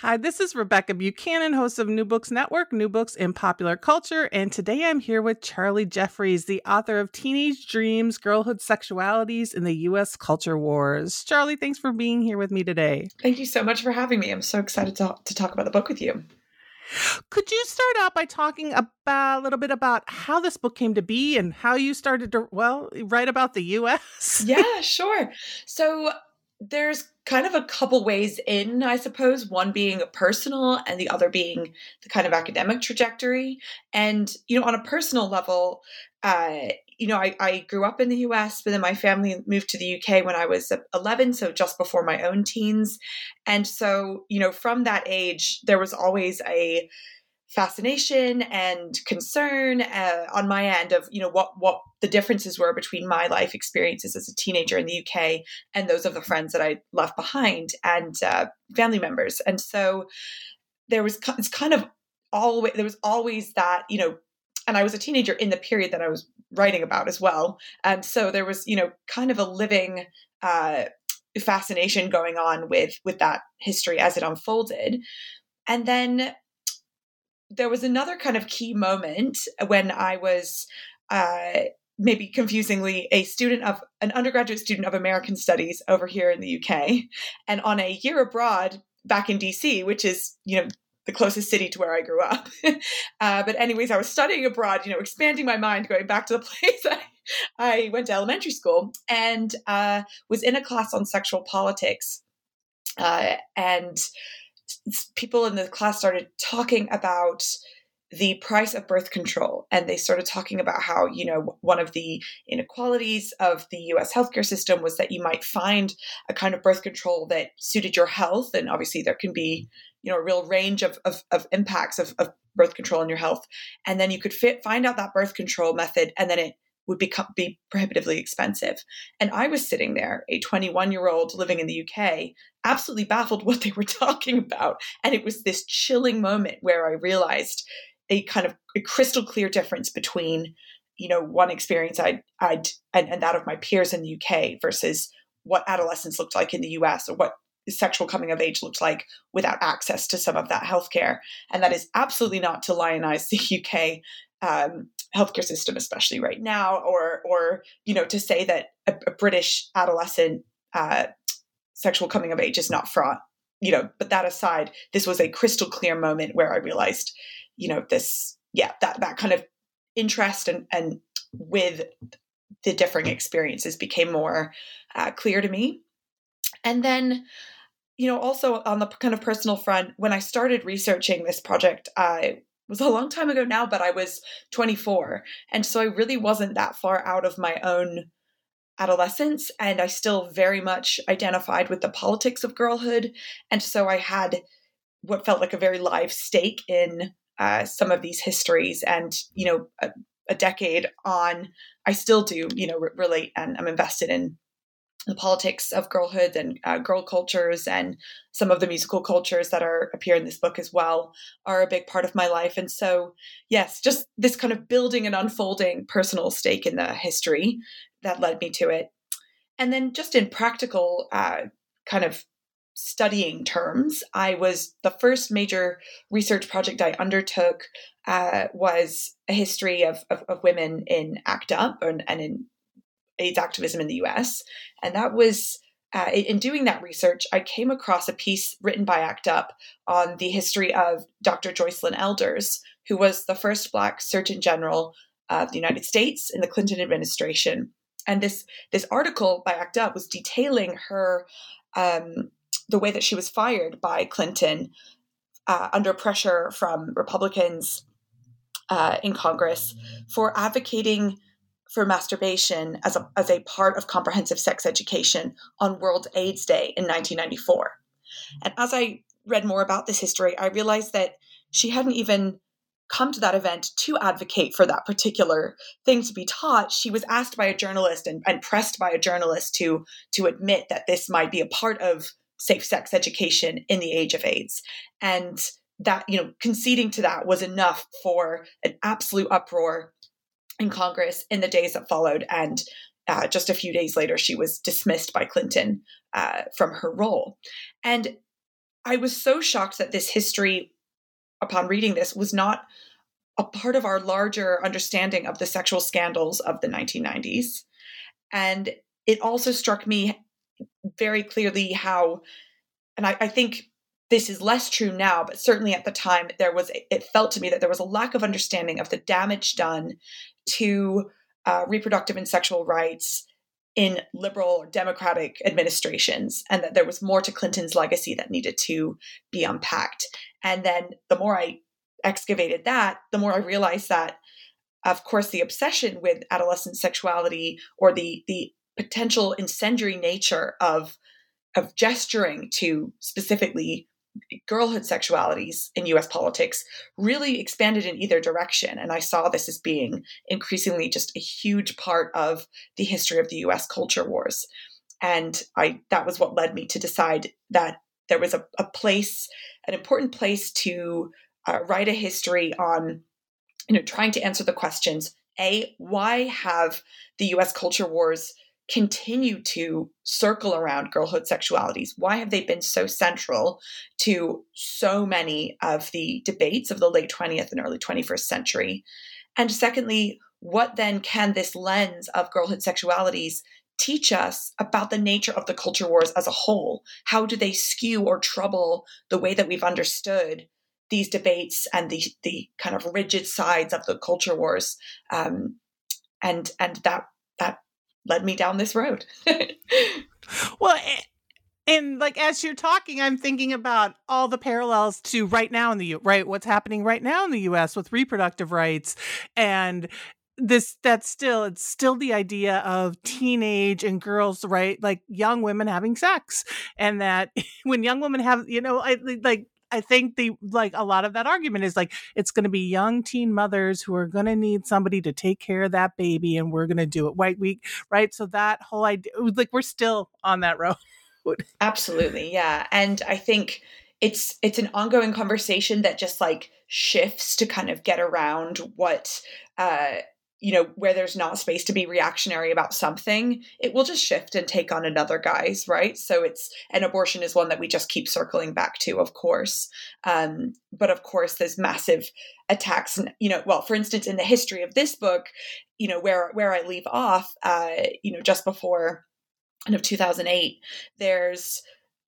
Hi, this is Rebecca Buchanan, host of New Books Network, New Books in Popular Culture, and today I'm here with Charlie Jeffries, the author of Teenage Dreams Girlhood Sexualities in the U.S. Culture Wars. Charlie, thanks for being here with me today. Thank you so much for having me. I'm so excited to, to talk about the book with you. Could you start out by talking about a little bit about how this book came to be and how you started to, well, write about the U.S.? yeah, sure. So there's kind of a couple ways in, I suppose, one being personal and the other being the kind of academic trajectory. And, you know, on a personal level, uh, you know, I, I grew up in the US, but then my family moved to the UK when I was 11, so just before my own teens. And so, you know, from that age, there was always a fascination and concern uh, on my end of you know what what the differences were between my life experiences as a teenager in the UK and those of the friends that I left behind and uh, family members. And so there was it's kind of always there was always that you know and I was a teenager in the period that I was writing about as well. And so there was you know kind of a living uh, fascination going on with with that history as it unfolded. And then there was another kind of key moment when I was uh, maybe confusingly a student of an undergraduate student of American Studies over here in the UK, and on a year abroad back in DC, which is you know the closest city to where I grew up. uh, but anyways, I was studying abroad, you know, expanding my mind, going back to the place I, I went to elementary school, and uh, was in a class on sexual politics, uh, and people in the class started talking about the price of birth control and they started talking about how you know one of the inequalities of the US healthcare system was that you might find a kind of birth control that suited your health and obviously there can be you know a real range of, of, of impacts of, of birth control on your health. And then you could fit, find out that birth control method and then it would become be prohibitively expensive. And I was sitting there, a 21 year old living in the UK, absolutely baffled what they were talking about. And it was this chilling moment where I realized a kind of a crystal clear difference between, you know, one experience I'd, I'd and, and that of my peers in the UK versus what adolescence looked like in the US or what sexual coming of age looked like without access to some of that healthcare. And that is absolutely not to lionize the UK um, healthcare system, especially right now, or or you know to say that a, a British adolescent uh, sexual coming of age is not fraught. You know, but that aside, this was a crystal clear moment where I realized, you know, this yeah that that kind of interest and and with the differing experiences became more uh, clear to me. And then, you know, also on the kind of personal front, when I started researching this project, I was a long time ago now, but I was 24. And so I really wasn't that far out of my own adolescence. And I still very much identified with the politics of girlhood. And so I had what felt like a very live stake in uh, some of these histories. And, you know, a, a decade on, I still do, you know, relate and I'm invested in the politics of girlhood and uh, girl cultures and some of the musical cultures that are appear in this book as well are a big part of my life. And so yes just this kind of building and unfolding personal stake in the history that led me to it. And then just in practical uh, kind of studying terms i was the first major research project i undertook uh, was a history of, of, of women in ACT UP and, and in AIDS activism in the US. And that was uh, in doing that research, I came across a piece written by ACT UP on the history of Dr. Joycelyn Elders, who was the first Black Surgeon General of the United States in the Clinton administration. And this this article by ACT UP was detailing her um, the way that she was fired by Clinton uh, under pressure from Republicans uh, in Congress for advocating for masturbation as a, as a part of comprehensive sex education on World AIDS Day in 1994. And as I read more about this history, I realized that she hadn't even come to that event to advocate for that particular thing to be taught. She was asked by a journalist and, and pressed by a journalist to, to admit that this might be a part of safe sex education in the age of AIDS. And that, you know, conceding to that was enough for an absolute uproar in Congress in the days that followed. And uh, just a few days later, she was dismissed by Clinton uh, from her role. And I was so shocked that this history, upon reading this, was not a part of our larger understanding of the sexual scandals of the 1990s. And it also struck me very clearly how, and I, I think this is less true now, but certainly at the time, there was, it felt to me that there was a lack of understanding of the damage done to uh, reproductive and sexual rights in liberal or democratic administrations, and that there was more to Clinton's legacy that needed to be unpacked. And then the more I excavated that, the more I realized that, of course, the obsession with adolescent sexuality or the the potential incendiary nature of of gesturing to specifically girlhood sexualities in US politics really expanded in either direction. And I saw this as being increasingly just a huge part of the history of the US culture wars. And I that was what led me to decide that there was a, a place, an important place to uh, write a history on, you know, trying to answer the questions: A, why have the U.S. culture wars continue to circle around girlhood sexualities? Why have they been so central to so many of the debates of the late 20th and early 21st century? And secondly, what then can this lens of girlhood sexualities teach us about the nature of the culture wars as a whole? How do they skew or trouble the way that we've understood these debates and the the kind of rigid sides of the culture wars? Um, and and that that led me down this road. well, and like as you're talking, I'm thinking about all the parallels to right now in the U. Right, what's happening right now in the U.S. with reproductive rights and this that's still it's still the idea of teenage and girls right like young women having sex and that when young women have you know I, like I think the like a lot of that argument is like it's going to be young teen mothers who are going to need somebody to take care of that baby, and we're going to do it white week, right? So that whole idea, like we're still on that road. Absolutely, yeah, and I think it's it's an ongoing conversation that just like shifts to kind of get around what uh you know, where there's not space to be reactionary about something, it will just shift and take on another guise, right? So it's an abortion is one that we just keep circling back to, of course. Um, but of course, there's massive attacks, you know, well, for instance, in the history of this book, you know, where where I leave off, uh, you know, just before kind of 2008, there's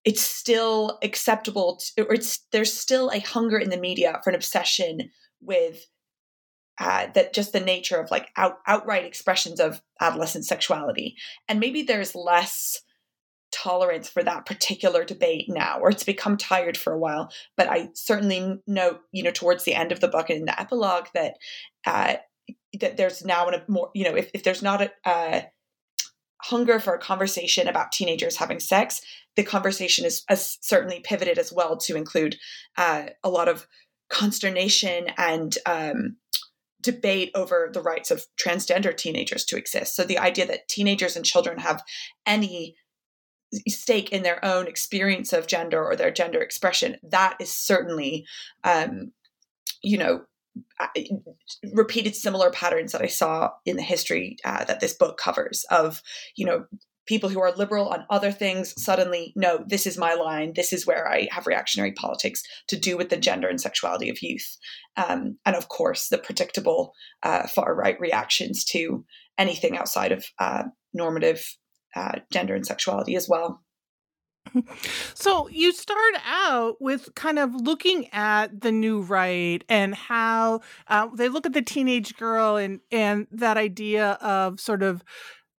it's still acceptable to, or it's there's still a hunger in the media for an obsession with uh, that just the nature of like out, outright expressions of adolescent sexuality. And maybe there's less tolerance for that particular debate now, or it's become tired for a while. But I certainly note, you know, towards the end of the book and in the epilogue that uh, that there's now a more, you know, if, if there's not a uh, hunger for a conversation about teenagers having sex, the conversation is, is certainly pivoted as well to include uh, a lot of consternation and um, debate over the rights of transgender teenagers to exist. So the idea that teenagers and children have any stake in their own experience of gender or their gender expression, that is certainly, um, you know, repeated similar patterns that I saw in the history uh, that this book covers of, you know, people who are liberal on other things suddenly no this is my line. This is where i have reactionary politics to do with the gender and sexuality of youth. Um, and of course the predictable uh, far right reactions to anything outside of uh, normative uh, gender and sexuality as well. So you start out with kind of looking at the new right and how uh, they look at the teenage girl and and that idea of sort of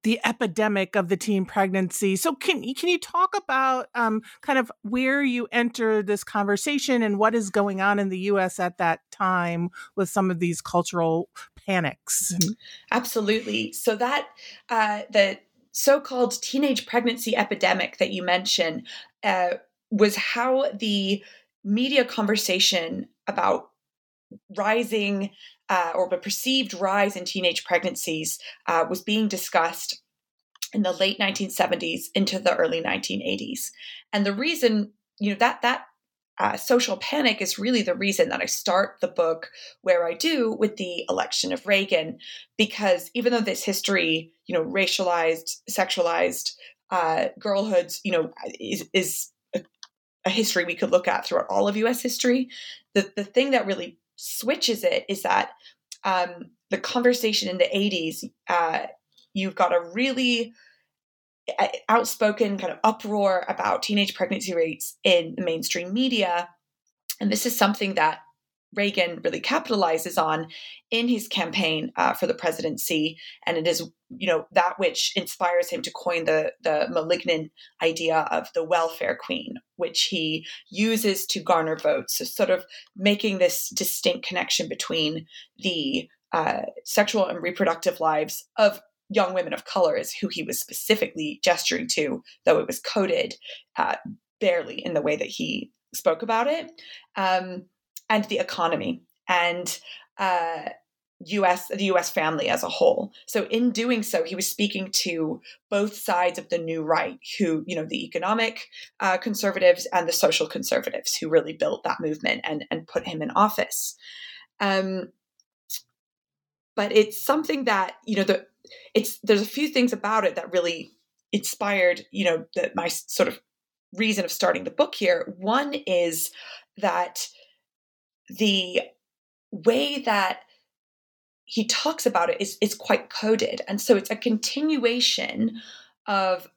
the epidemic of the teen pregnancy. So can can you talk about um, kind of where you enter this conversation and what is going on in the U.S. at that time with some of these cultural panics? Absolutely. So that uh, the so-called teenage pregnancy epidemic that you mentioned uh, was how the media conversation about rising uh, or the perceived rise in teenage pregnancies uh, was being discussed in the late 1970s into the early 1980s and the reason you know that that uh, social panic is really the reason that I start the book where I do with the election of Reagan, because even though this history, you know, racialized, sexualized uh, girlhoods, you know, is, is a, a, history we could look at throughout all of U.S. history, the the thing that really switches it is that um, the conversation in the 80s, uh, you've got a really outspoken kind of uproar about teenage pregnancy rates in the mainstream media. And this is something that Reagan really capitalizes on in his campaign uh, for the presidency, and it is you know that which inspires him to coin the the malignant idea of the welfare queen, which he uses to garner votes. So sort of making this distinct connection between the uh, sexual and reproductive lives of young women of color is who he was specifically gesturing to, though it was coded uh, barely in the way that he spoke about it, um, and the economy and uh, U.S. the U.S. family as a whole. So in doing so, he was speaking to both sides of the new right, who you know the economic uh, conservatives and the social conservatives, who really built that movement and and put him in office. Um, but it's something that you know the it's there's a few things about it that really inspired you know the, my sort of reason of starting the book here one is that the way that he talks about it is is quite coded and so it's a continuation of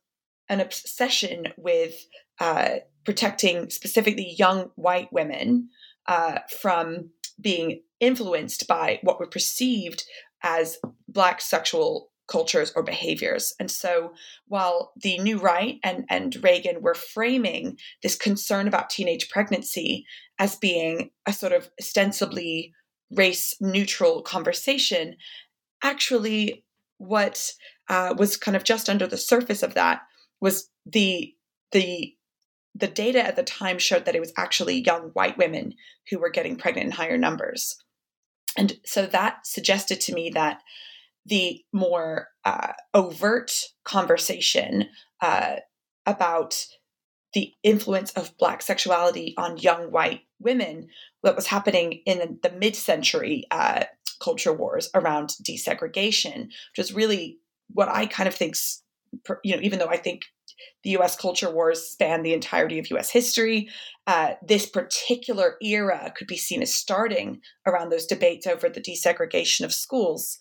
an obsession with uh, protecting specifically young white women uh, from being influenced by what were perceived as Black sexual cultures or behaviors. And so while the new right and, and Reagan were framing this concern about teenage pregnancy as being a sort of ostensibly race neutral conversation, actually, what uh, was kind of just under the surface of that was the the the data at the time showed that it was actually young white women who were getting pregnant in higher numbers. And so that suggested to me that the more uh, overt conversation uh, about the influence of Black sexuality on young white women, what was happening in the mid century uh, culture wars around desegregation, which is really what I kind of think, you know, even though I think the US culture wars span the entirety of US history. Uh, this particular era could be seen as starting around those debates over the desegregation of schools.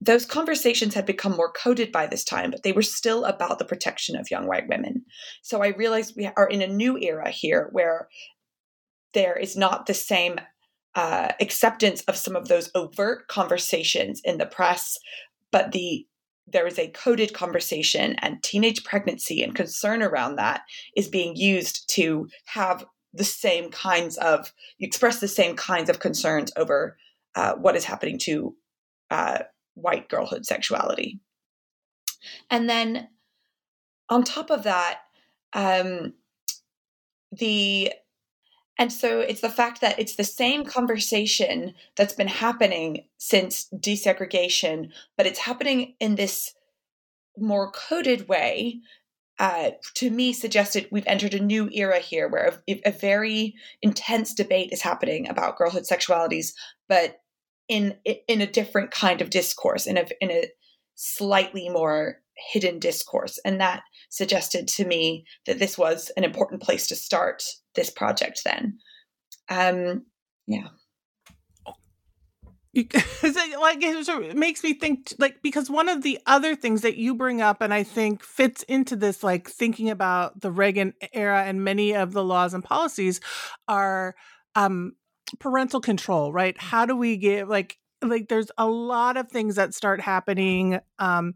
Those conversations had become more coded by this time, but they were still about the protection of young white women. So I realized we are in a new era here where there is not the same uh, acceptance of some of those overt conversations in the press, but the there is a coded conversation and teenage pregnancy and concern around that is being used to have the same kinds of express the same kinds of concerns over uh, what is happening to uh, white girlhood sexuality and then on top of that um, the and so it's the fact that it's the same conversation that's been happening since desegregation, but it's happening in this more coded way. Uh, to me, suggested we've entered a new era here where a, a very intense debate is happening about girlhood sexualities, but in in a different kind of discourse, in a in a slightly more hidden discourse, and that suggested to me that this was an important place to start this project then. Um, yeah. like it makes me think like because one of the other things that you bring up and i think fits into this like thinking about the reagan era and many of the laws and policies are um parental control right how do we give like like there's a lot of things that start happening um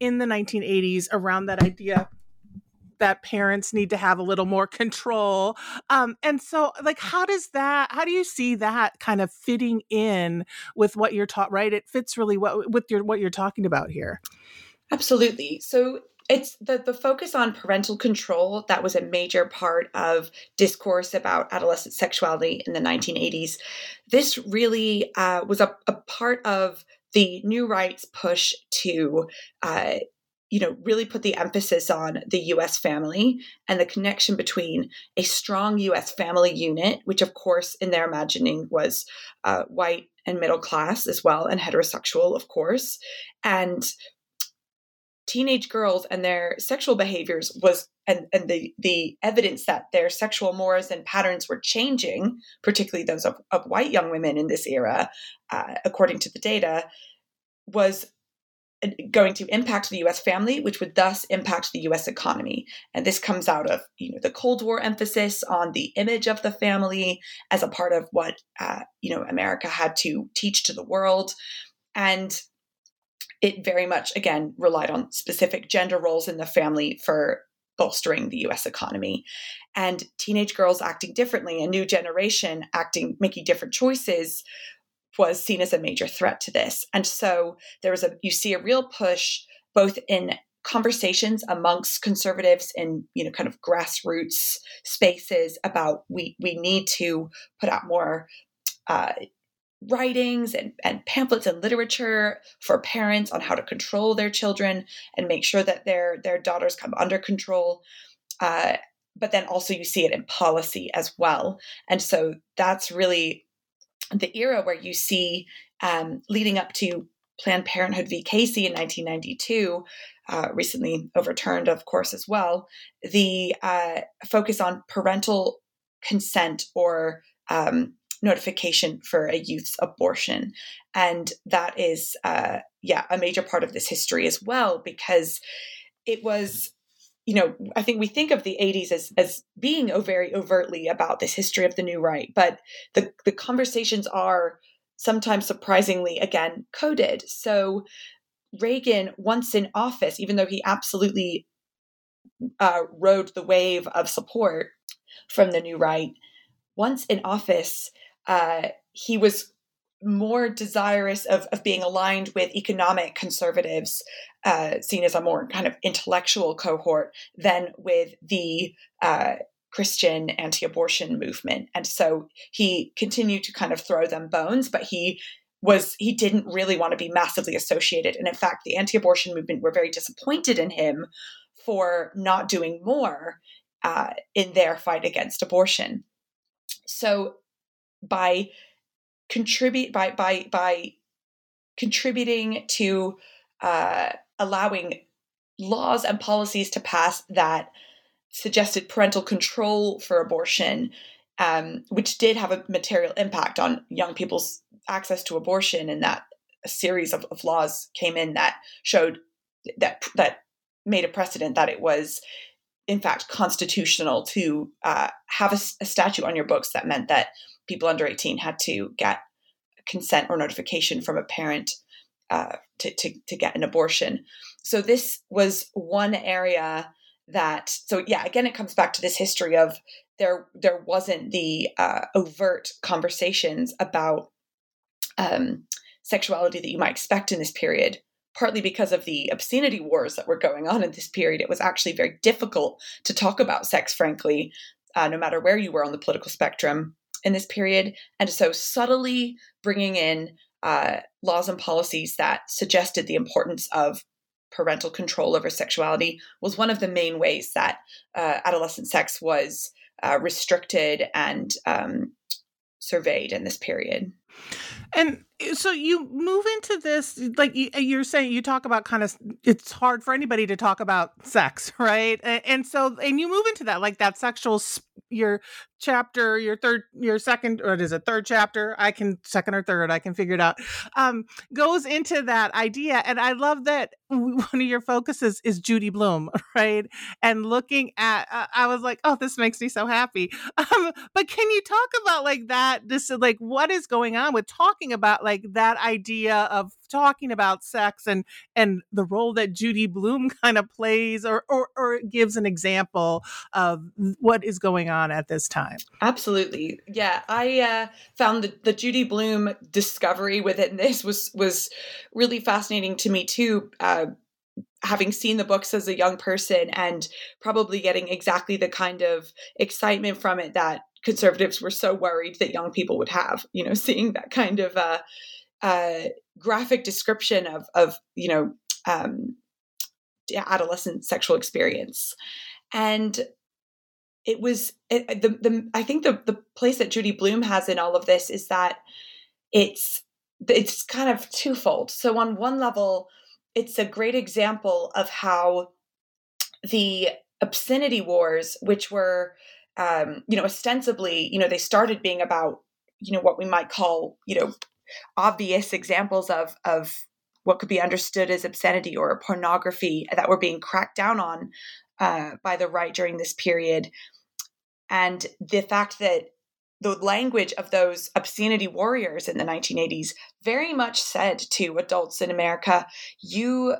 in the 1980s around that idea that parents need to have a little more control. Um, and so, like, how does that? How do you see that kind of fitting in with what you're taught? Right, it fits really what with your what you're talking about here. Absolutely. So it's the, the focus on parental control that was a major part of discourse about adolescent sexuality in the 1980s. This really uh, was a, a, part of the new rights push to uh, you know, really put the emphasis on the US family and the connection between a strong US family unit, which, of course, in their imagining was uh, white and middle class as well, and heterosexual, of course, and teenage girls and their sexual behaviors was and, and the the evidence that their sexual mores and patterns were changing particularly those of, of white young women in this era uh, according to the data was going to impact the US family, which would thus impact the US economy. And this comes out of you know the Cold War emphasis on the image of the family as a part of what uh, you know America had to teach to the world. And it very much again relied on specific gender roles in the family for bolstering the US economy. And teenage girls acting differently, a new generation acting, making different choices was seen as a major threat to this. And so there was a you see a real push both in conversations amongst conservatives in you know kind of grassroots spaces about we we need to put out more uh, writings and, and pamphlets and literature for parents on how to control their children and make sure that their their daughters come under control uh, but then also you see it in policy as well and so that's really the era where you see um, leading up to Planned Parenthood v. Casey in 1992, uh, recently overturned, of course, as well, the uh, focus on parental consent or um, notification for a youth's abortion. And that is, uh, yeah, a major part of this history as well, because it was you know, I think we think of the 80s as, as being very overtly about this history of the new right, but the, the conversations are sometimes surprisingly, again, coded. So Reagan, once in office, even though he absolutely uh, rode the wave of support from the new right, once in office, uh, he was more desirous of, of being aligned with economic conservatives, uh, seen as a more kind of intellectual cohort, than with the uh, Christian anti abortion movement. And so he continued to kind of throw them bones, but he was he didn't really want to be massively associated and in fact the anti-abortion movement were very disappointed in him for not doing more uh, in their fight against abortion so by contribute by by by contributing to uh, allowing laws and policies to pass that suggested parental control for abortion, um, which did have a material impact on young people's access to abortion, and that a series of, of laws came in that showed that that made a precedent that it was in fact constitutional to uh, have a, a, statute on your books that meant that people under 18 had to get consent or notification from a parent uh, to, to, to get an abortion. So this was one area that so yeah again it comes back to this history of there there wasn't the uh, overt conversations about um, sexuality that you might expect in this period partly because of the obscenity wars that were going on in this period it was actually very difficult to talk about sex frankly uh, no matter where you were on the political spectrum in this period. And so, subtly bringing in uh, laws and policies that suggested the importance of parental control over sexuality was one of the main ways that uh, adolescent sex was uh, restricted and um, surveyed in this period. And eh, so you move into this, like eh, you're saying, you talk about kind of, it's hard for anybody to talk about sex, right? And so, and you move into that, like that sexual, your chapter, your third, your second, or is it third chapter? I can, second or third, I can figure it out, um, goes into that idea. And I love that one of your focuses is Judy Blume, right? And looking at, uh, I was like, oh, this makes me so happy. Um, but can you talk about like that, this, like what is going on with talking about like that idea of talking about sex and and the role that Judy Blume kind of plays or, or or gives an example of what is going on at this time. Absolutely. Yeah, I uh, found the, the Judy Blume discovery within this was was really fascinating to me too. Uh, having seen the books as a young person and probably getting exactly the kind of excitement from it that conservatives were so worried that young people would have you know seeing that kind of uh, uh, graphic description of of you know um, adolescent sexual experience and it was it, the the I think the the place that Judy Blume has in all of this is that it's it's kind of twofold. So on one level, it's a great example of how the obscenity wars, which were um, you know ostensibly you know they started being about you know what we might call you know obvious examples of of what could be understood as obscenity or pornography that were being cracked down on uh, by the right during this period. And the fact that the language of those obscenity warriors in the 1980s very much said to adults in America, you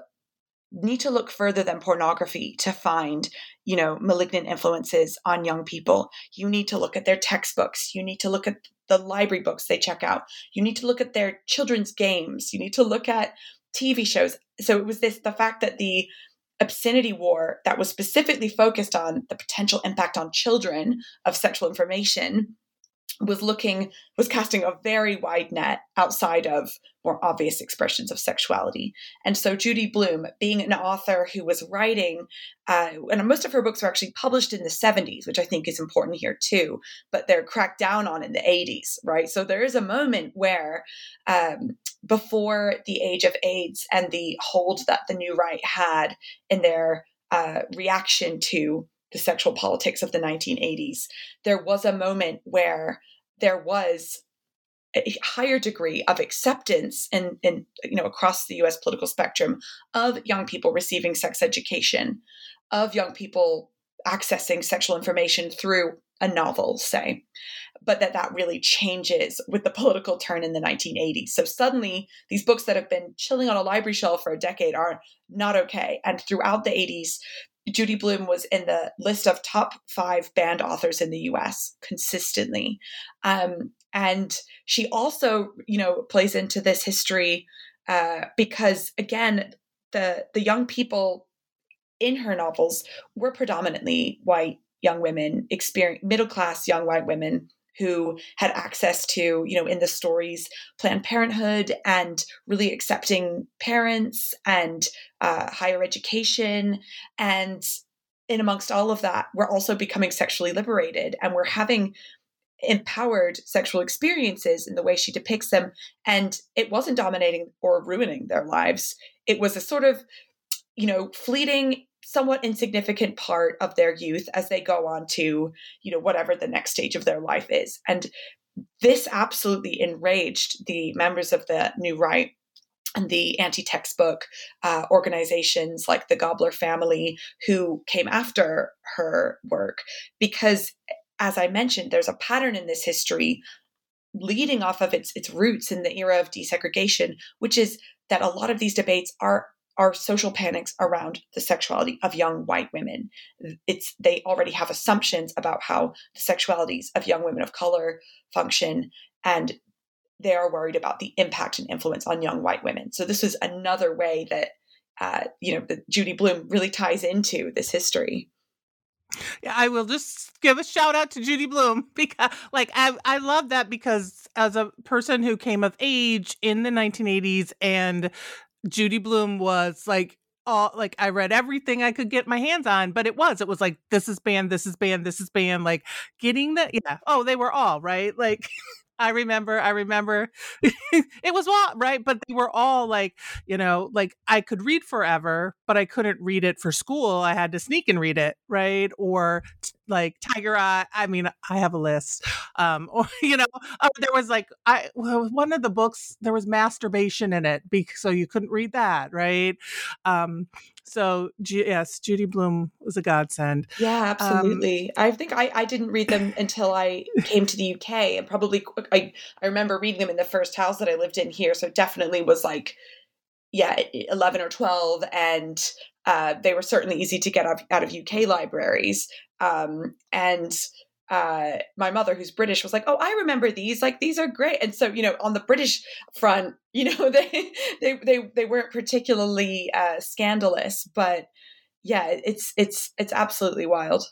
need to look further than pornography to find you know malignant influences on young people. You need to look at their textbooks. You need to look at the library books they check out. You need to look at their children's games. You need to look at tv shows. So it was this the fact that the obscenity war that was specifically focused on the potential impact on children of sexual information was looking was casting a very wide net outside of more obvious expressions of sexuality. And so Judy Blume being an author who was writing uh, and most of her books were actually published in the 70s which i think is important here too but they're cracked down on in the 80s right? So there is a moment where um, before the age of aids and the hold that the new right had in their uh, reaction to the sexual politics of the 1980s, there was a moment where there was a higher degree of acceptance and you know across the US political spectrum of young people receiving sex education, of young people accessing sexual information through a novel, say, but that that really changes with the political turn in the 1980s. So suddenly, these books that have been chilling on a library shelf for a decade are not okay. And throughout the 80s, Judy Blume was in the list of top five banned authors in the US consistently. Um, and she also, you know, plays into this history uh, because, again, the, the young people in her novels were predominantly white young women, middle class young white women who had access to, you know, in the stories, Planned Parenthood and really accepting parents and uh, higher education. And in amongst all of that, we're also becoming sexually liberated and we're having empowered sexual experiences in the way she depicts them. And it wasn't dominating or ruining their lives. It was a sort of, you know, fleeting somewhat insignificant part of their youth as they go on to you know whatever the next stage of their life is. And this absolutely enraged the members of the new right and the anti-textbook uh, organizations like the Gabler family who came after her work. Because as i mentioned there's a pattern in this history leading off of its its roots in the era of desegregation which is that a lot of these debates are are social panics around the sexuality of young white women. It's they already have assumptions about how the sexualities of young women of color function and they are worried about the impact and influence on young white women. So this is another way that uh, you know Judy Blume really ties into this history. Yeah, I will just give a shout out to Judy Blume because like I I love that because as a person who came of age in the 1980s and Judy Blume was like all like I read everything I could get my hands on, but it was it was like this is banned, this is banned, this is banned. Like getting the yeah oh they were all right like I remember, I remember it was well, right? But they were all like, you know, like I could read forever, but I couldn't read it for school. I had to sneak and read it, right? Or like Tiger Eye. I mean, I have a list. Um, or you know, uh, there was like I one of the books there was masturbation in it, because, so you couldn't read that, right? Um, so yes, Judy Blume was a godsend. Yeah, um, absolutely. Um, I think I, I didn't read them until I came to the UK, and probably I I remember reading them in the first house that I lived in here. So definitely was like yeah, 11 or 12. And uh, they were certainly easy to get out of UK libraries. Um, and uh, my mother, who's British, was like, "Oh, I remember these. Like these are great." And so, you know, on the British front, you know, they they they they weren't particularly uh, scandalous, but yeah, it's it's it's absolutely wild.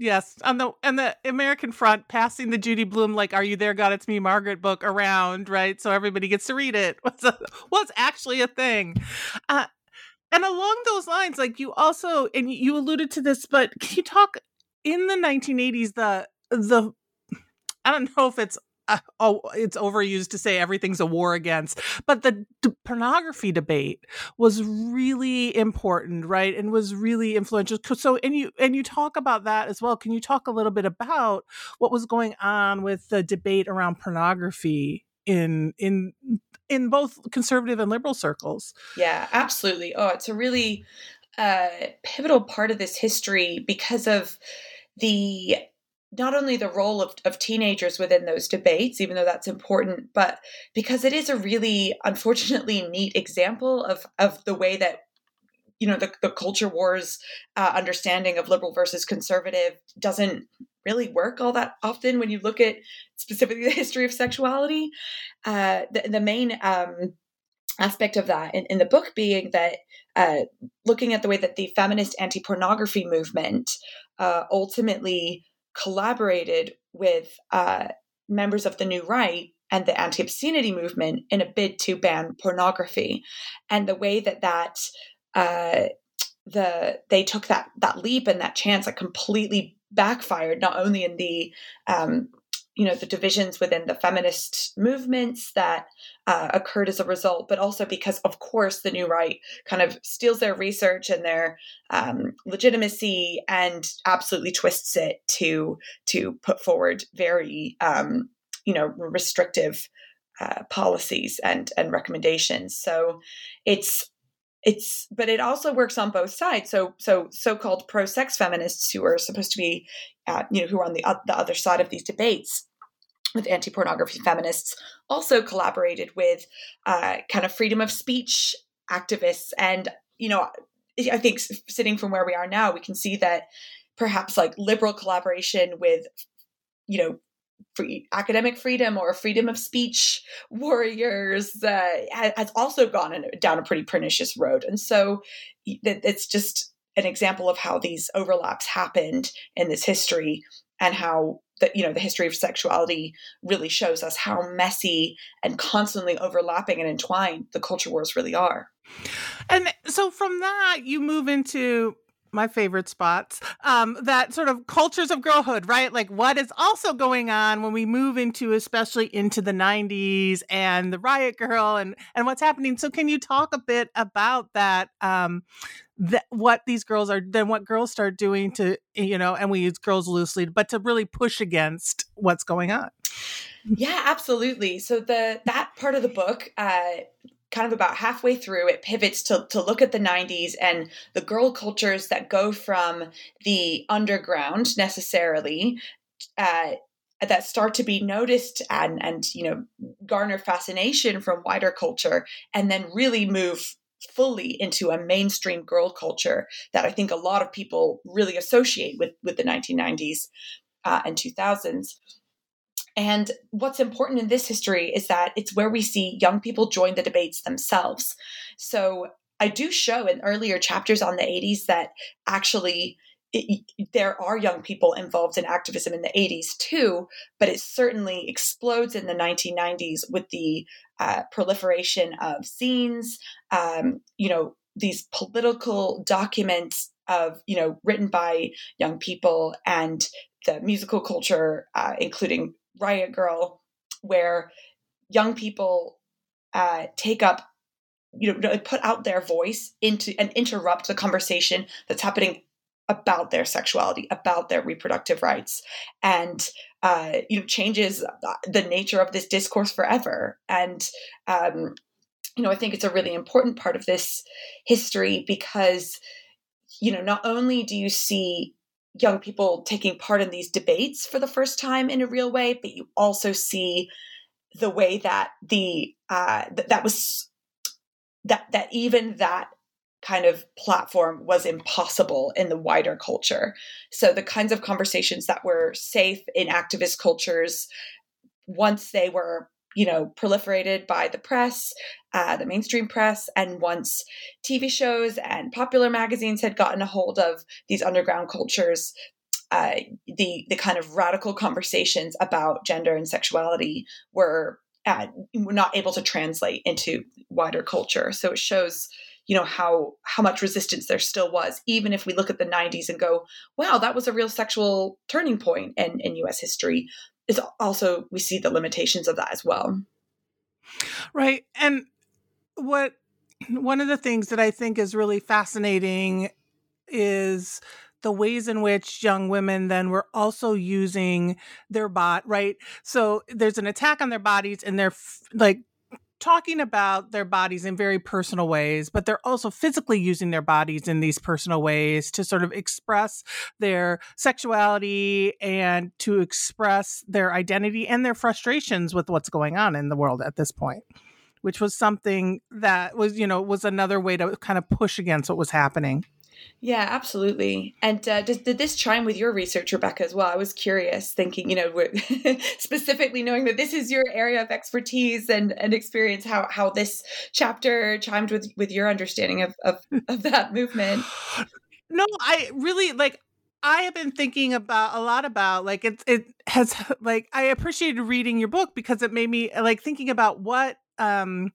Yes, on the on the American front, passing the Judy Blume like "Are You There, God? It's Me, Margaret" book around, right? So everybody gets to read it. What's a, what's actually a thing? Uh, and along those lines, like you also, and you alluded to this, but can you talk in the 1980s? The the I don't know if it's uh, oh, it's overused to say everything's a war against, but the d- pornography debate was really important, right? And was really influential. So, and you and you talk about that as well. Can you talk a little bit about what was going on with the debate around pornography in in in both conservative and liberal circles? Yeah, absolutely. Oh, it's a really uh, pivotal part of this history because of the not only the role of, of teenagers within those debates, even though that's important, but because it is a really, unfortunately, neat example of, of the way that you know the, the culture wars uh, understanding of liberal versus conservative doesn't really work all that often when you look at specifically the history of sexuality uh, the, the main um, aspect of that in, in, the book being that uh, looking at the way that the feminist anti-pornography movement uh, ultimately collaborated with uh, members of the New Right and the anti obscenity movement in a bid to ban pornography. And the way that that uh, the they took that that leap and that chance like completely backfired not only in the um, you know the divisions within the feminist movements that uh, occurred as a result but also because of course the new right kind of steals their research and their um, legitimacy and absolutely twists it to to put forward very um, you know restrictive uh, policies and and recommendations. So it's it's but it also works on both sides. So so so-called pro-sex feminists who are supposed to be uh, you know who are on the, uh, the other side of these debates with anti-pornography feminists also collaborated with uh, kind of freedom of speech activists. And you know i think sitting from where we are now we can see that perhaps like liberal collaboration with you know free, academic freedom or freedom of speech warriors uh, has also gone down a pretty pernicious road. And so it's just an example of how these overlaps happened in this history and how that you know the history of sexuality really shows us how messy and constantly overlapping and entwined the culture wars really are. And so from that you move into my favorite spots um, that sort of cultures of girlhood right? Like what is also going on when we move into especially into the 90s and the Riot Grrrl and and what's happening. So can you talk a bit about that um, what these girls are then what girls start doing to you know and we use girls loosely but to really push against what's going on? Yeah absolutely. So the that part of the book uh kind of about halfway through it pivots to, to look at the 90s and the girl cultures that go from the underground necessarily uh, that start to be noticed and and you know garner fascination from wider culture and then really move fully into a mainstream girl culture that I think a lot of people really associate with with the 1990s uh, and 2000s. And what's important in this history is that it's where we see young people join the debates themselves. So I do show in earlier chapters on the 80s that actually it, there are young people involved in activism in the 80s too, but it certainly explodes in the 1990s with the uh, proliferation of zines, um, you know, these political documents of, you know, written by young people and the musical culture, uh, including Riot Grrrl, where young people uh, take up you know put out their voice into and interrupt the conversation that's happening about their sexuality about their reproductive rights. And uh, you know changes the nature of this discourse forever. And um, you know i think it's a really important part of this history because you know not only do you see young people taking part in these debates for the first time in a real way but you also see the way that the uh, th- that was that that even that kind of platform was impossible in the wider culture. So the kinds of conversations that were safe in activist cultures once they were you know proliferated by the press uh, the mainstream press and once tv shows and popular magazines had gotten a hold of these underground cultures uh, the the kind of radical conversations about gender and sexuality were uh, were not able to translate into wider culture. So it shows, you know, how how much resistance there still was, even if we look at the 90s and go, wow, that was a real sexual turning point in, in US history. Is also we see the limitations of that as well. Right. And what one of the things that I think is really fascinating is the ways in which young women then were also using their bot right so there's an attack on their bodies and they're f- like talking about their bodies in very personal ways, but they're also physically using their bodies in these personal ways to sort of express their sexuality and to express their identity and their frustrations with what's going on in the world at this point, which was something that was, you know, was another way to kind of push against what was happening. Yeah, absolutely. And uh, did, did this chime with your research, Rebecca, as well? I was curious, thinking, you know, specifically knowing that this is your area of expertise and, and experience, how, how this chapter chimed with, with your understanding of, of, of that movement. No, I really like I have been thinking about a lot about like it it has like I appreciated reading your book because it made me like thinking about what um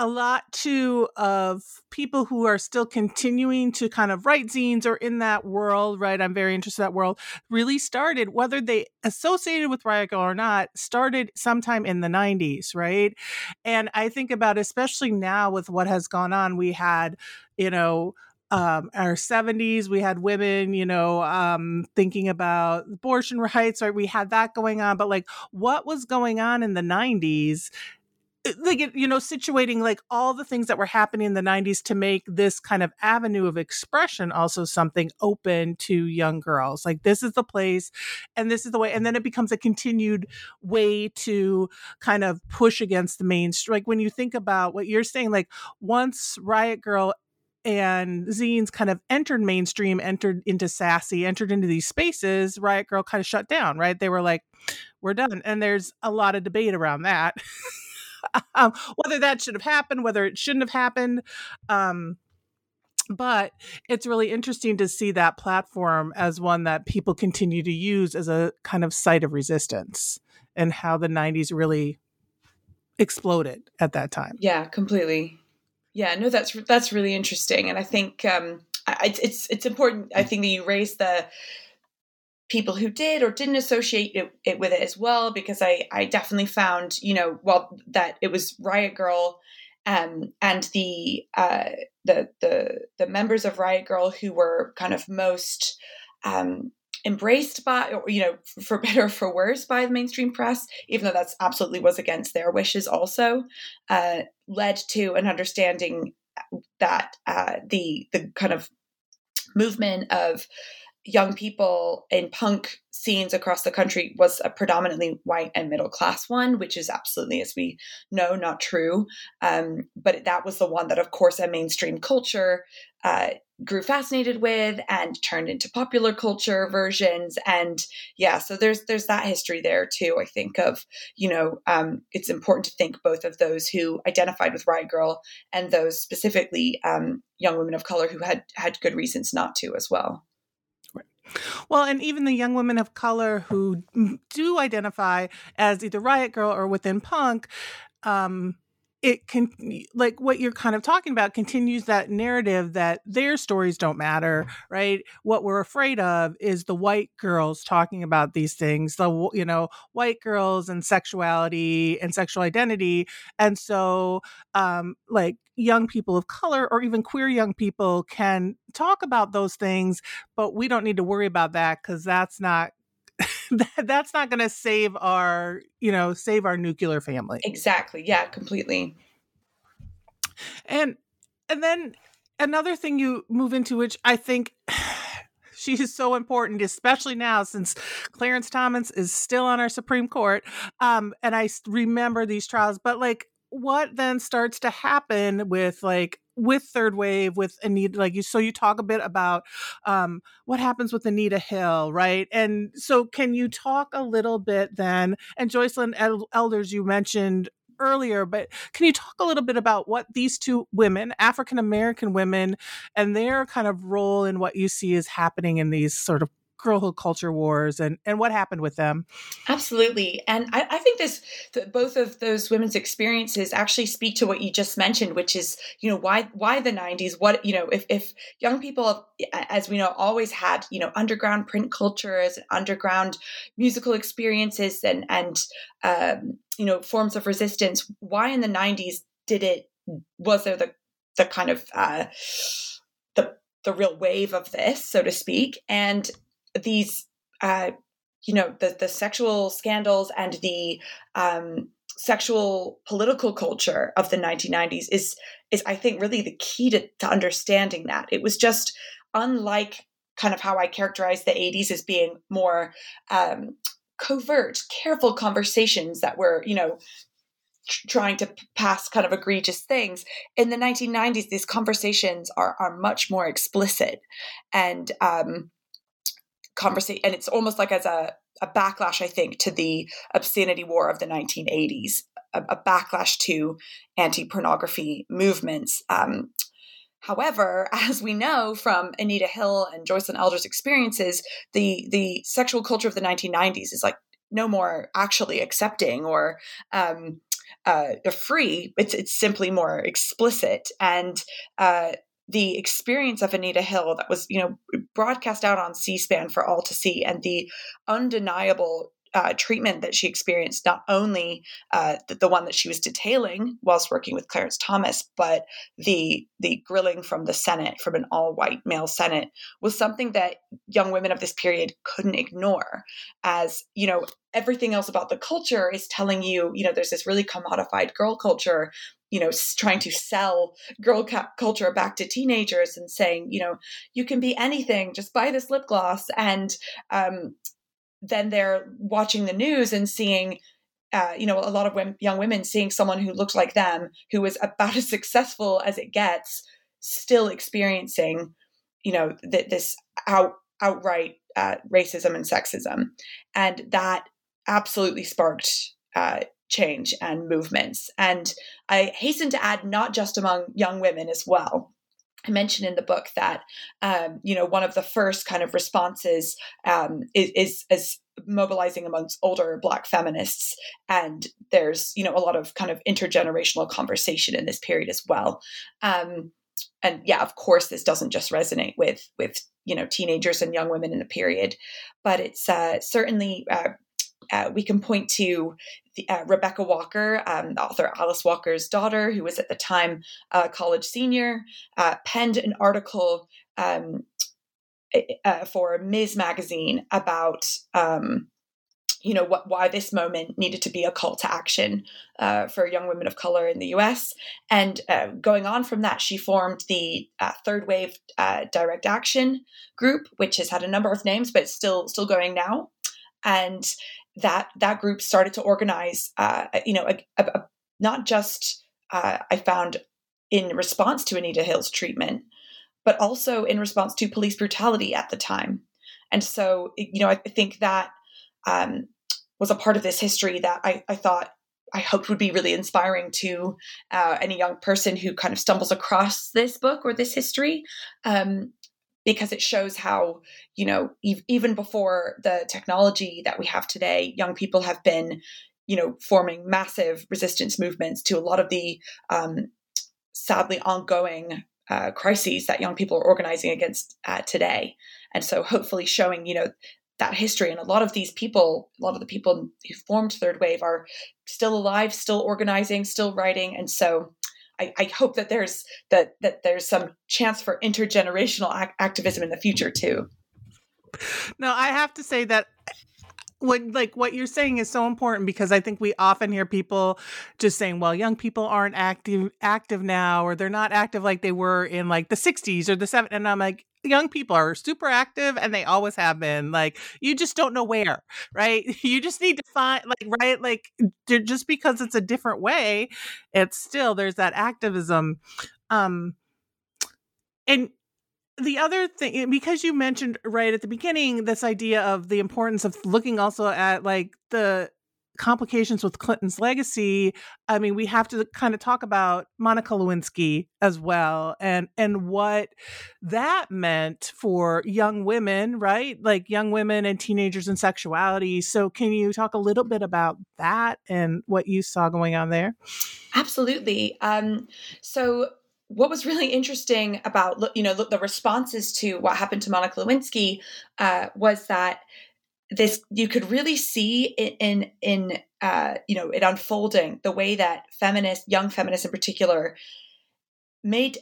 a lot too of people who are still continuing to kind of write zines or in that world, right? I'm very interested in that world, really started, whether they associated with Grrrl or not, started sometime in the 90s, right? And I think about, especially now with what has gone on, we had, you know, um, our 70s, we had women, you know, um, thinking about abortion rights, right? We had that going on. But like, what was going on in the 90s uh, Eh, like you know situating like all the things that were happening in the 90s to make this kind of avenue of expression also something open to young girls like this is the place and this is the way and then it becomes a continued way to kind of push against the mainstream like when you think about what you're saying like once Riot Grrrl and zines kind of entered mainstream entered into sassy entered into these spaces Riot Grrrl kind of shut down right? They were like we're done and there's a lot of debate around that um, whether that should have happened, whether it shouldn't have happened. Um, but it's really interesting to see that platform as one that people continue to use as a kind of site of resistance and how the 90s really exploded at that time. Yeah, completely. Yeah, no, that's that's really interesting, and I think um, it's it's important. I think that you raised the people who did or didn't associate it, it, with it as well because I, I definitely found you know well that it was Riot Grrrl um, and the uh, the the the members of Riot Grrrl who were kind of most um, embraced by or you know for better or for worse by the mainstream press even though that's absolutely was against their wishes also uh, led to an understanding that uh, the the kind of movement of young people in punk scenes across the country was a predominantly white and middle class one, which is absolutely, as we know, not true. Um, but that was the one that, of course, a mainstream culture uh, grew fascinated with and turned into popular culture versions. And yeah, so there's there's that history there too. I think of you know um, it's important to think both of those who identified with Riot Grrrl and those specifically um, young women of color who had had good reasons not to as well. Well, and even the young women of color who do identify as either Riot Grrrl or within punk, um, it can like what you're kind of talking about continues that narrative that their stories don't matter right? What we're afraid of is the white girls talking about these things the you know white girls and sexuality and sexual identity. And so um like young people of color or even queer young people can talk about those things but we don't need to worry about that because that's not that's not going to save our you know save our nuclear family. Exactly yeah completely. And and then another thing you move into which i think she is so important especially now since clarence thomas is still on our supreme court um and i remember these trials but like what then starts to happen with like with third wave with anita like you so you talk a bit about um what happens with anita hill right? And so can you talk a little bit then and joycelyn elders you mentioned earlier but can you talk a little bit about what these two women african american women and their kind of role in what you see is happening in these sort of girlhood culture wars and and what happened with them. Absolutely. And i, I think this the, both of those women's experiences actually speak to what you just mentioned which is you know why why the 90s what you know if, if young people as we know always had you know underground print cultures underground musical experiences and and um, you know forms of resistance why in the 90s did it was there the the kind of uh, the the real wave of this, so to speak, and these uh, you know the the sexual scandals and the um, sexual political culture of the 1990s is is I think really the key to, to understanding that it was just unlike kind of how I characterize the 80s as being more um, covert, careful conversations that were you know trying to pass kind of egregious things. In the 1990s, these conversations are are much more explicit, and um, conversation and it's almost like as a, a backlash i think to the obscenity war of the 1980s a, a backlash to anti-pornography movements um, However, as we know from Anita Hill and Joycelyn Elders' experiences, the the sexual culture of the 1990s is like no more actually accepting or um, uh, free. It's it's simply more explicit, and uh, the experience of Anita Hill that was, you know, broadcast out on C-SPAN for all to see, and the undeniable uh, treatment that she experienced, not only uh, the, the, one that she was detailing whilst working with Clarence Thomas, but the the grilling from the Senate, from an all-white male Senate, was something that young women of this period couldn't ignore. As you know, everything else about the culture is telling you, you know, there's this really commodified girl culture you know trying to sell girl culture back to teenagers and saying you know you can be anything just buy this lip gloss and um, then they're watching the news and seeing uh, you know a lot of women, young women seeing someone who looked like them who was about as successful as it gets still experiencing you know th- this out outright uh, racism and sexism and that absolutely sparked uh, change and movements. And I hasten to add, not just among young women as well. I mentioned in the book that um, you know one of the first kind of responses um, is, is, is mobilizing amongst older Black feminists, and there's you know a lot of kind of intergenerational conversation in this period as well. Um, and yeah, of course, this doesn't just resonate with with you know teenagers and young women in the period, but it's uh, certainly uh, uh, we can point to the, uh, Rebecca Walker, um, the author Alice Walker's daughter, who was at the time a college senior, uh, penned an article um, uh, for Ms. Magazine about. Um, you know what, why this moment needed to be a call to action uh, for young women of color in the U.S. And uh, going on from that, she formed the Third Wave Direct Action Group, which has had a number of names, but it's still still going now. And that that group started to organize, uh, you know, a, a, a, not just uh, I found in response to Anita Hill's treatment, but also in response to police brutality at the time. And so, you know, I think that um, was a part of this history that I, I thought I hoped would be really inspiring to uh, any young person who kind of stumbles across this book or this history. Um, because it shows how you know even before the technology that we have today young people have been you know, forming massive resistance movements to a lot of the um, sadly ongoing uh, crises that young people are organizing against uh, today. And so, hopefully, showing you know that history and a lot of these people, a lot of the people who formed Third Wave are still alive, still organizing, still writing, and so. I, I hope that there's that that there's some chance for intergenerational ac- activism in the future too. No, I have to say that what like what you're saying is so important because I think we often hear people just saying, "Well, young people aren't active active now, or they're not active like they were in like the '60s or the '70s." And I'm like, young people are super active and they always have been like you just don't know where right? You just need to find like right like just because it's a different way it's still there's that activism um and the other thing because you mentioned right at the beginning this idea of the importance of looking also at like the complications with Clinton's legacy, I mean, we have to kind of talk about Monica Lewinsky as well and and what that meant for young women, right? Like young women and teenagers and sexuality. So can you talk a little bit about that and what you saw going on there? Absolutely. Um, so what was really interesting about you know the responses to what happened to Monica Lewinsky uh, was that this you could really see in in, in uh, you know it unfolding the way that feminists, young feminists in particular, made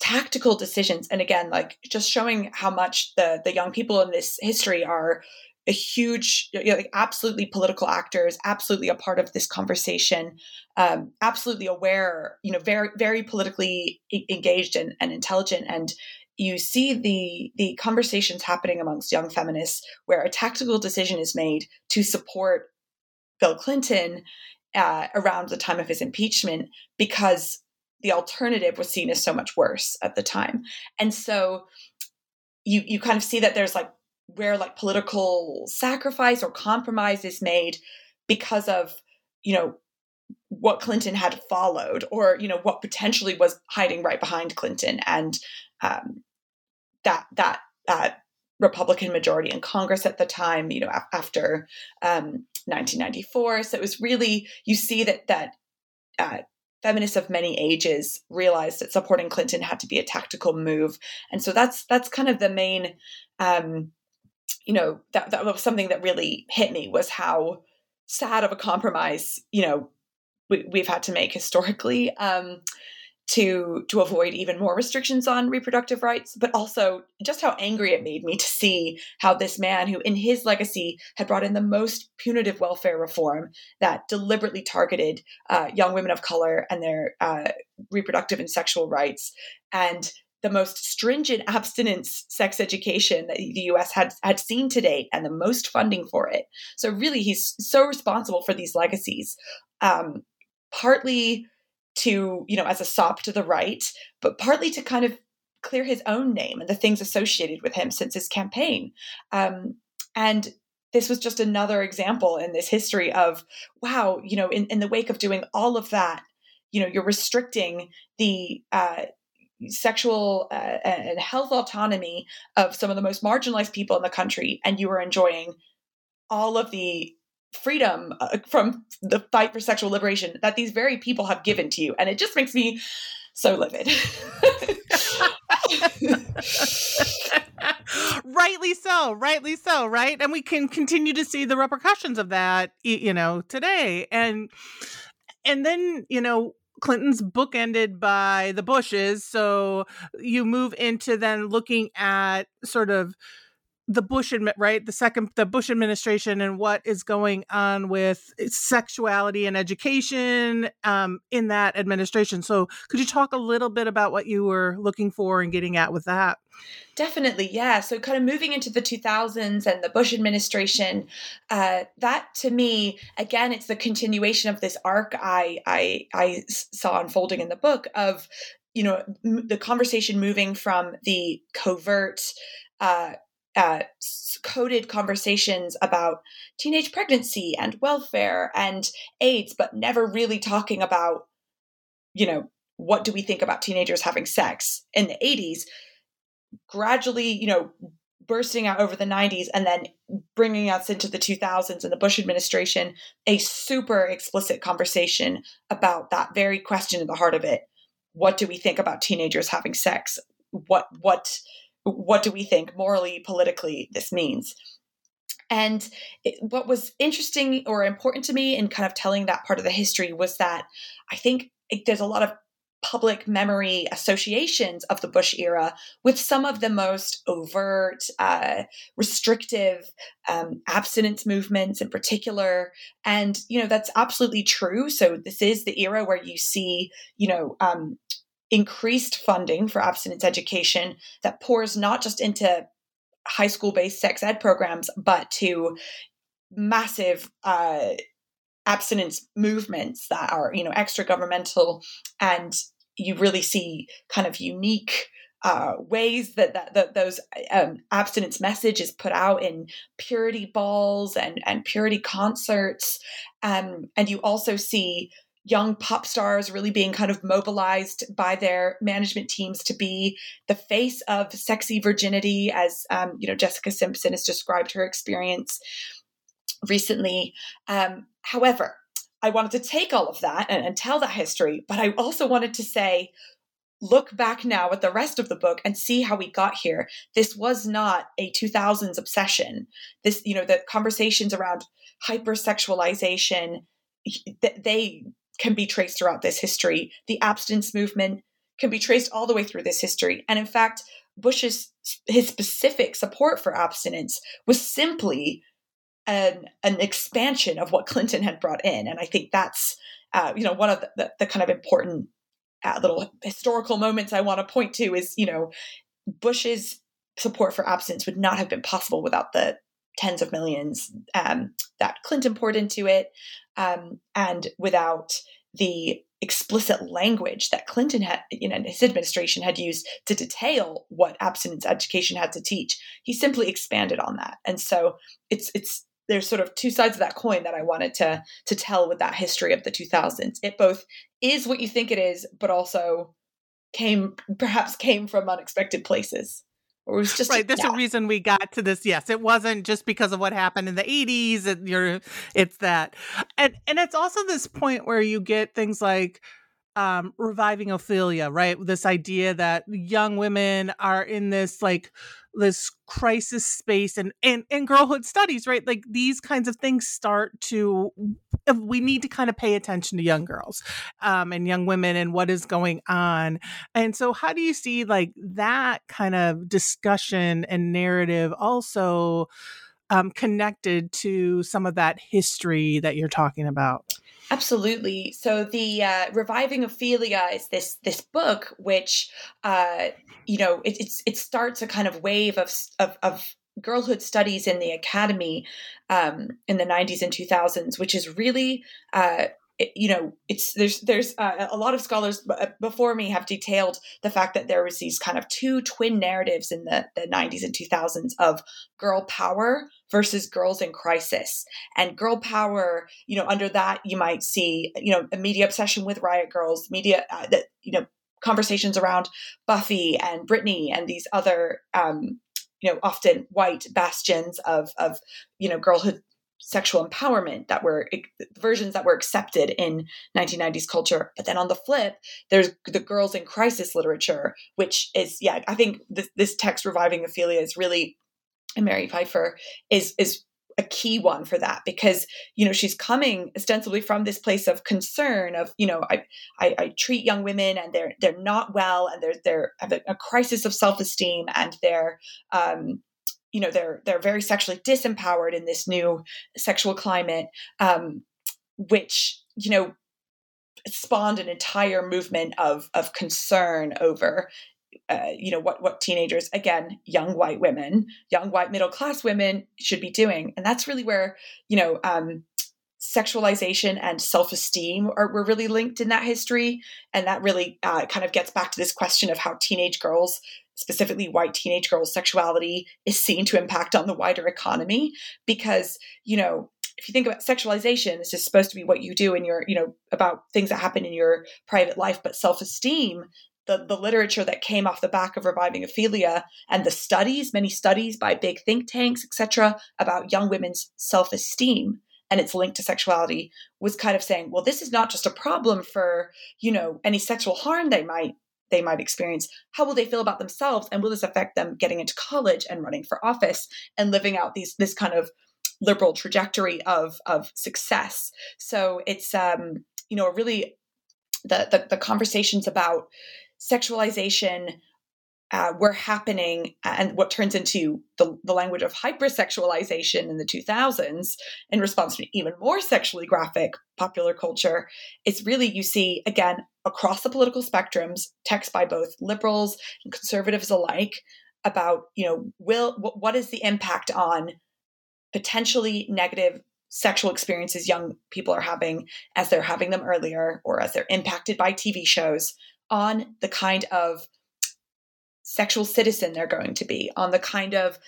tactical decisions and again like just showing how much the the young people in this history are a huge, you know, like absolutely political actors, absolutely a part of this conversation, um, absolutely aware, you know, very, very politically engaged and, and intelligent. And you see the the conversations happening amongst young feminists where a tactical decision is made to support Bill Clinton uh, around the time of his impeachment because the alternative was seen as so much worse at the time. And so you you kind of see that there's like where like political sacrifice or compromise is made because of you know what clinton had followed or you know what potentially was hiding right behind clinton and um, that that that republican majority in congress at the time you know after um, 1994 so it was really you see that that uh, feminists of many ages realized that supporting clinton had to be a tactical move. And so that's that's kind of the main um, you know that that was something that really hit me was how sad of a compromise you know we, we've had to make historically. Um, to to avoid even more restrictions on reproductive rights but also just how angry it made me to see how this man who in his legacy had brought in the most punitive welfare reform that deliberately targeted uh, young women of color and their uh, reproductive and sexual rights and the most stringent abstinence sex education that the US had had seen to date and the most funding for it. So really he's so responsible for these legacies. Um, partly to, you know, as a sop to the right, but partly to kind of clear his own name and the things associated with him since his campaign. Um, and this was just another example in this history of wow, you know, in, in the wake of doing all of that, you know, you're restricting the uh, sexual uh, and health autonomy of some of the most marginalized people in the country and you are enjoying all of the freedom uh, from the fight for sexual liberation that these very people have given to you. And it just makes me so livid. Rightly so rightly so right? And we can continue to see the repercussions of that you know today. And and then you know Clinton's bookended by the Bushes. So you move into then looking at sort of the Bush right the second the Bush administration and what is going on with sexuality and education um, in that administration. So could you talk a little bit about what you were looking for and getting at with that? Definitely, yeah. So, kind of moving into the 2000s and the Bush administration, uh, that to me, again, it's the continuation of this arc I, I I saw unfolding in the book of, you know, the conversation moving from the covert. Uh, uh, coded conversations about teenage pregnancy and welfare and AIDS, but never really talking about, you know, what do we think about teenagers having sex in the 80s gradually, you know, bursting out over the 90s and then bringing us into the 2000s and the Bush administration, a super explicit conversation about that very question at the heart of it. What do we think about teenagers having sex? What what what do we think morally, politically this means? And it, what was interesting or important to me in kind of telling that part of the history was that I think it, there's a lot of public memory associations of the Bush era with some of the most overt, uh, restrictive um, abstinence movements in particular. And, you know, that's absolutely true. So this is the era where you see, you know, um, increased funding for abstinence education that pours not just into high school based sex ed programs, but to massive uh, abstinence movements that are, you know, extra governmental, and you really see kind of unique uh, ways that, that, that those um, abstinence message is put out in purity balls and, and purity concerts. Um, and you also see young pop stars really being kind of mobilized by their management teams to be the face of sexy virginity, as um, you know Jessica Simpson has described her experience recently. Um, however, I wanted to take all of that and, and tell that history, but I also wanted to say look back now at the rest of the book and see how we got here. This was not a 2000s obsession. This, you know, the conversations around hypersexualization, they can be traced throughout this history. The abstinence movement can be traced all the way through this history. And in fact, Bush's his specific support for abstinence was simply an, an expansion of what Clinton had brought in. And I think that's uh, you know one of the, the, the kind of important uh, little historical moments I want to point to is you know Bush's support for abstinence would not have been possible without the tens of millions um, that Clinton poured into it, um, and without the explicit language that Clinton had, you know, his administration had used to detail what abstinence education had to teach. He simply expanded on that, and so it's it's there's sort of two sides of that coin that I wanted to to tell with that history of the 2000s. It both is what you think it is, but also came perhaps came from unexpected places or it was just right. There's yeah. a reason we got to this. Yes, it wasn't just because of what happened in the 80s. And you're, it's that, and and it's also this point where you get things like um reviving Ophelia, right? This idea that young women are in this like this crisis space and and and girlhood studies, right? Like these kinds of things start to we need to kind of pay attention to young girls um, and young women and what is going on. And so, how do you see like that kind of discussion and narrative also um, connected to some of that history that you're talking about? Absolutely. So the uh, reviving Ophelia is this this book, which uh, you know it, it's it starts a kind of wave of of, of girlhood studies in the academy um, in the 90s and 2000s, which is really uh, you know it's there's there's uh, a lot of scholars uh, before me have detailed the fact that there was these kind of two twin narratives in the, the 90s and 2000s of girl power versus girls in crisis. And girl power you know under that you might see you know a media obsession with Riot Grrrls media uh, that you know conversations around buffy and britney and these other um, you know often white bastions of of you know girlhood sexual empowerment that were versions that were accepted in 1990s culture. But then on the flip there's the girls in crisis literature which is yeah i think this, this text reviving ophelia is really and mary pipher is is a key one for that because you know she's coming ostensibly from this place of concern of you know I, I, I treat young women and they're they're not well and they're they're have a, a crisis of self esteem and they're um, you know they're they're very sexually disempowered in this new sexual climate um, which you know spawned an entire movement of of concern over uh, you know what what teenagers again young white women young white middle class women should be doing. And that's really where you know um, sexualization and self-esteem are were really linked in that history. And that really uh, kind of gets back to this question of how teenage girls specifically white teenage girls' sexuality is seen to impact on the wider economy because, you know, if you think about sexualization, this is supposed to be what you do in your, you know, about things that happen in your private life, but self esteem the, the literature that came off the back of reviving Ophelia and the studies, many studies by big think tanks, etc., about young women's self esteem and its link to sexuality was kind of saying, well, this is not just a problem for, you know, any sexual harm they might they might experience. How will they feel about themselves? And will this affect them getting into college and running for office and living out these this kind of liberal trajectory of of success? So it's um, you know, really the, the, the conversations about sexualization uh, were happening and what turns into the, the language of hypersexualization in the 2000s in response to even more sexually graphic popular culture it's really you see again across the political spectrums texts by both liberals and conservatives alike about you know will what is the impact on potentially negative sexual experiences young people are having as they're having them earlier or as they're impacted by TV shows on the kind of sexual citizen they're going to be, on the kind of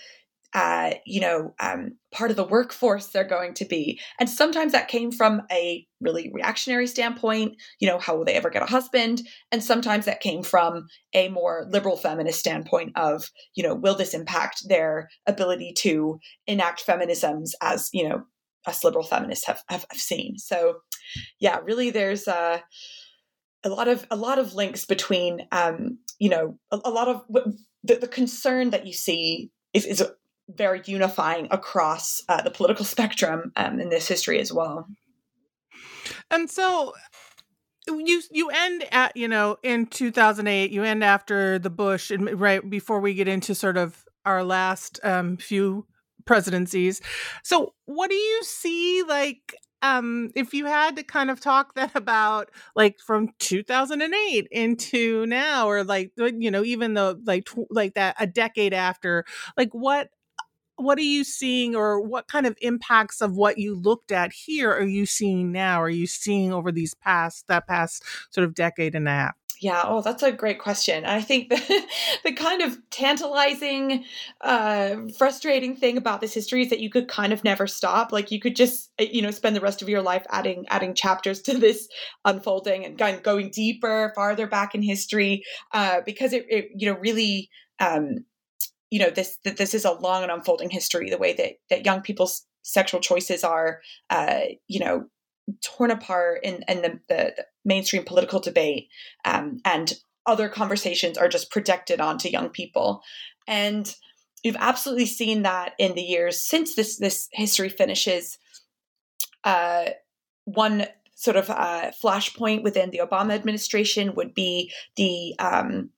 uh, you know, um, part of the workforce they're going to be. And sometimes that came from a really reactionary standpoint, you know, how will they ever get a husband? And sometimes that came from a more liberal feminist standpoint of, you know, will this impact their ability to enact feminisms as, you know, us liberal feminists have, have, have seen. So, yeah, really, there's a, a lot of a lot of links between, um, you know, a, a lot of the, the, concern that you see is, is very unifying across uh, the political spectrum um, in this history as well. And so you you end at you know in 2008 you end after the bush right before we get into sort of our last um, few presidencies. So, what do you see like um if you had to kind of talk then about like from 2008 into now or like you know even though like tw- like that a decade after like what what are you seeing or what kind of impacts of what you looked at here are you seeing now are you seeing over these past that past sort of decade and a half yeah, oh, that's a great question. I think the, the kind of tantalizing, uh, frustrating thing about this history is that you could kind of never stop. Like you could just, uh, you know, spend the rest of your life adding adding chapters to this unfolding and going deeper, farther back in history, uh, because it, it, you know, really. Um, you know this that this is a long and unfolding history the way that that young people's sexual choices are uh, you know torn apart in, in the, the, mainstream political debate um, and other conversations are just projected onto young people. And you've absolutely seen that in the years since this this history finishes uh, one sort of uh, flashpoint within the obama administration would be the um,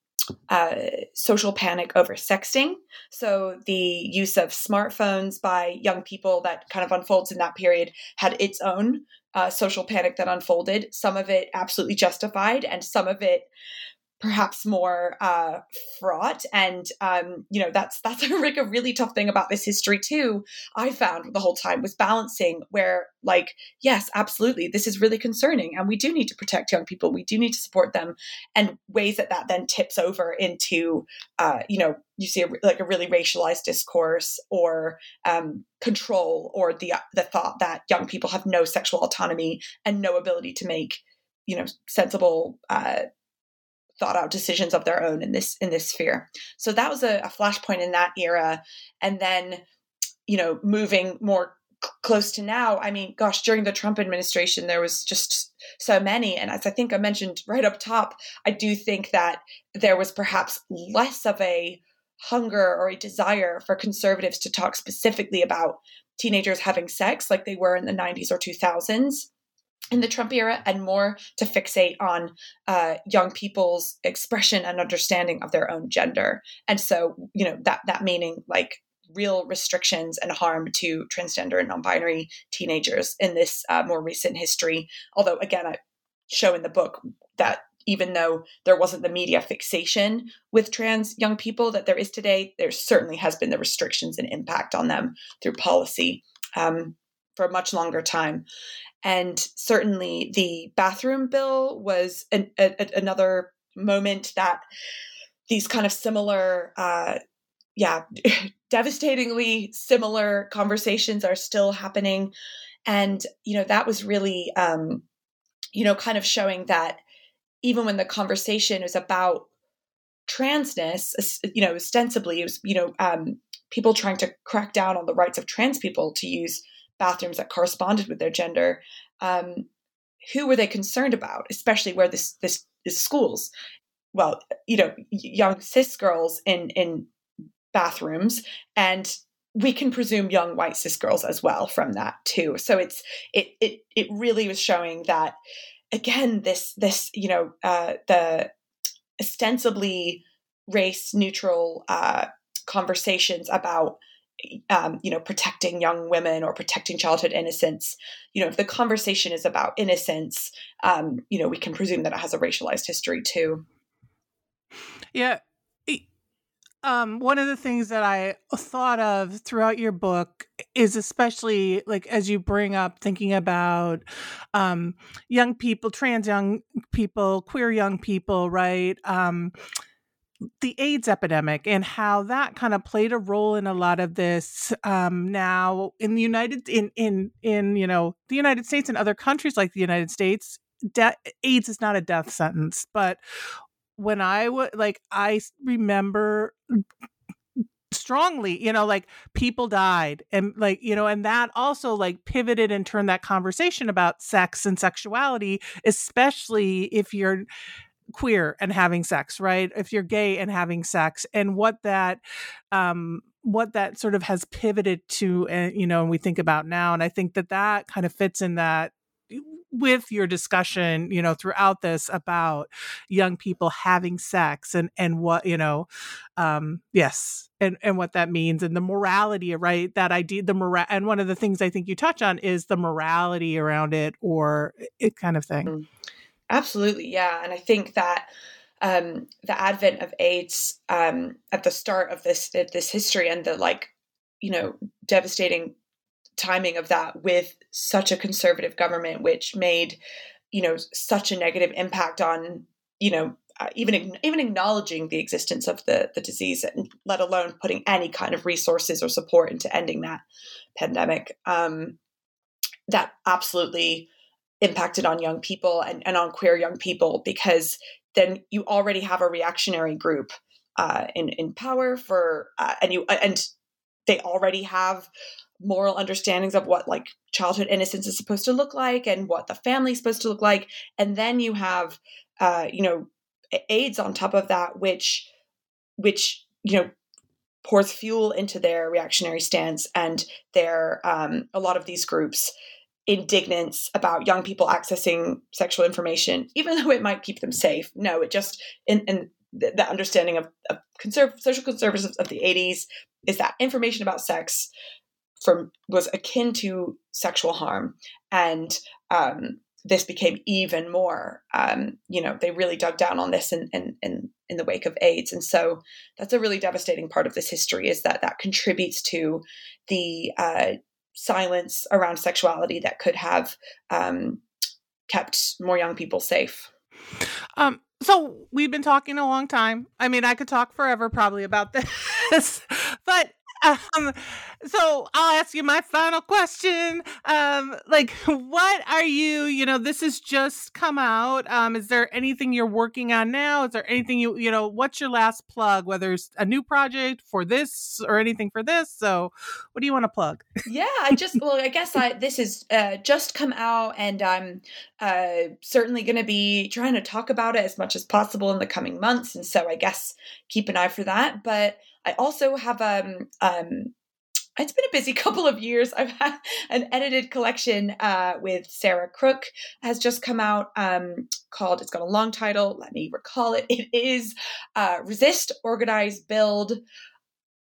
uh, social panic over sexting. So the use of smartphones by young people that kind of unfolds in that period had its own uh, social panic that unfolded. Some of it absolutely justified, and some of it perhaps more uh, fraught. And um, you know, that's that's a, like a really tough thing about this history too. I found the whole time was balancing where, like, yes, absolutely, this is really concerning, and we do need to protect young people. We do need to support them, and ways that that then tips over into, uh, you know, you see a, like a really racialized discourse or um, control, or the the thought that young people have no sexual autonomy and no ability to make you know sensible uh, thought out decisions of their own in this in this sphere. So that was a, a flashpoint in that era, and then you know moving more close to now. I mean, gosh, during the Trump administration, there was just so many, and as I think I mentioned right up top, I do think that there was perhaps less of a hunger or a desire for conservatives to talk specifically about teenagers having sex like they were in the 90s or 2000s in the Trump era and more to fixate on uh, young people's expression and understanding of their own gender. And so, you know, that that meaning like real restrictions and harm to transgender and non-binary teenagers in this uh, more recent history. Although, again, I show in the book that even though there wasn't the media fixation with trans young people that there is today, there certainly has been the restrictions and impact on them through policy. Um, for a much longer time. And certainly the bathroom bill was an, a, another moment that these kind of similar, uh, yeah, devastatingly similar conversations are still happening. And, you know, that was really, um, you know, kind of showing that even when the conversation is about transness, you know, ostensibly it was, you know, um, people trying to crack down on the rights of trans people to use bathrooms that corresponded with their gender. Um, who were they concerned about, especially where this this is schools? Well, you know, young cis girls in in bathrooms, and we can presume young white cis girls as well from that too. So it's it it it really was showing that again this this you know uh, the ostensibly race neutral uh, conversations about um, you know protecting young women or protecting childhood innocence you know if the conversation is about innocence um, you know we can presume that it has a racialized history too yeah um, one of the things that I thought of throughout your book is especially like as you bring up thinking about um, young people, trans young people, queer young people, right? Um, the AIDS epidemic and how that kind of played a role in a lot of this um, now in the United in in in you know the United States and other countries like the United States. De- AIDS is not a death sentence, but when I would like I remember strongly you know like people died and like you know and that also like pivoted and turned that conversation about sex and sexuality especially if you're queer and having sex, right? If you're gay and having sex, and what that um, what that sort of has pivoted to, and uh, you know, and we think about now, and I think that that kind of fits in that with your discussion you know throughout this about young people having sex and and what you know um yes and and what that means and the morality right that idea the moral and one of the things i think you touch on is the morality around it or it kind of thing mm. Absolutely, yeah. And I think that um, the advent of AIDS um, at the start of this this history and the like, you know, devastating timing of that with such a conservative government, which made you know such a negative impact on you know uh, even even acknowledging the existence of the the disease, and let alone putting any kind of resources or support into ending that pandemic. Um, that absolutely impacted on young people and, and on queer young people because then you already have a reactionary group uh, in in power for uh, and you and they already have moral understandings of what like childhood innocence is supposed to look like and what the family is supposed to look like. And then you have uh, you know AIDS on top of that which which you know pours fuel into their reactionary stance and their um, a lot of these groups indignance about young people accessing sexual information, even though it might keep them safe. No, it just in the, the, understanding of, of conserv- social conservatives of the 80s is that information about sex from was akin to sexual harm, and um, this became even more. Um, you know, they really dug down on this in, in, in in the wake of AIDS, and so that's a really devastating part of this history. Is that that contributes to the uh, silence around sexuality that could have um, kept more young people safe. Um, so we've been talking a long time. I mean, I could talk forever probably about this, but um, so I'll ask you my final question. Um, like, what are you? You know, this has just come out. Um, is there anything you're working on now? Is there anything you you know? What's your last plug? Whether it's a new project for this or anything for this. So, what do you want to plug? yeah, I just well, I guess I this is uh, just come out, and I'm uh, certainly going to be trying to talk about it as much as possible in the coming months. And so, I guess keep an eye for that. But I also have um um it's been a busy couple of years. I've had an edited collection uh, with Sarah Crook has just come out um, called. It's got a long title. Let me recall it. It is uh, "Resist, Organize, Build."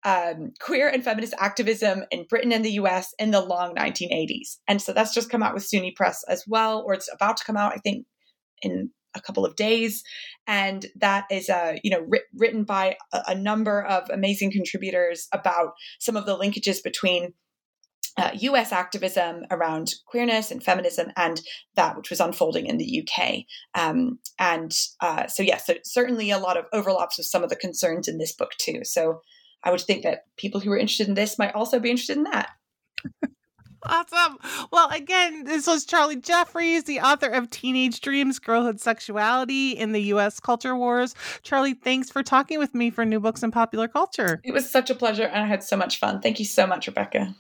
Um, queer and feminist activism in Britain and the US in the long 1980s. And so that's just come out with SUNY Press as well, or it's about to come out, I think, in a couple of days and that is uh, you know ri- written by a, a, number of amazing contributors about some of the linkages between uh, US activism around queerness and feminism and that which was unfolding in the UK. Um, and uh, so, yes, yeah, so certainly a lot of overlaps with some of the concerns in this book, too. So I would think that people who are interested in this might also be interested in that. Awesome. Well, again, this was Charlie Jeffries, the author of Teenage Dreams Girlhood Sexuality in the U.S. Culture Wars. Charlie, thanks for talking with me for New Books in Popular Culture. It was such a pleasure, and I had so much fun. Thank you so much, Rebecca.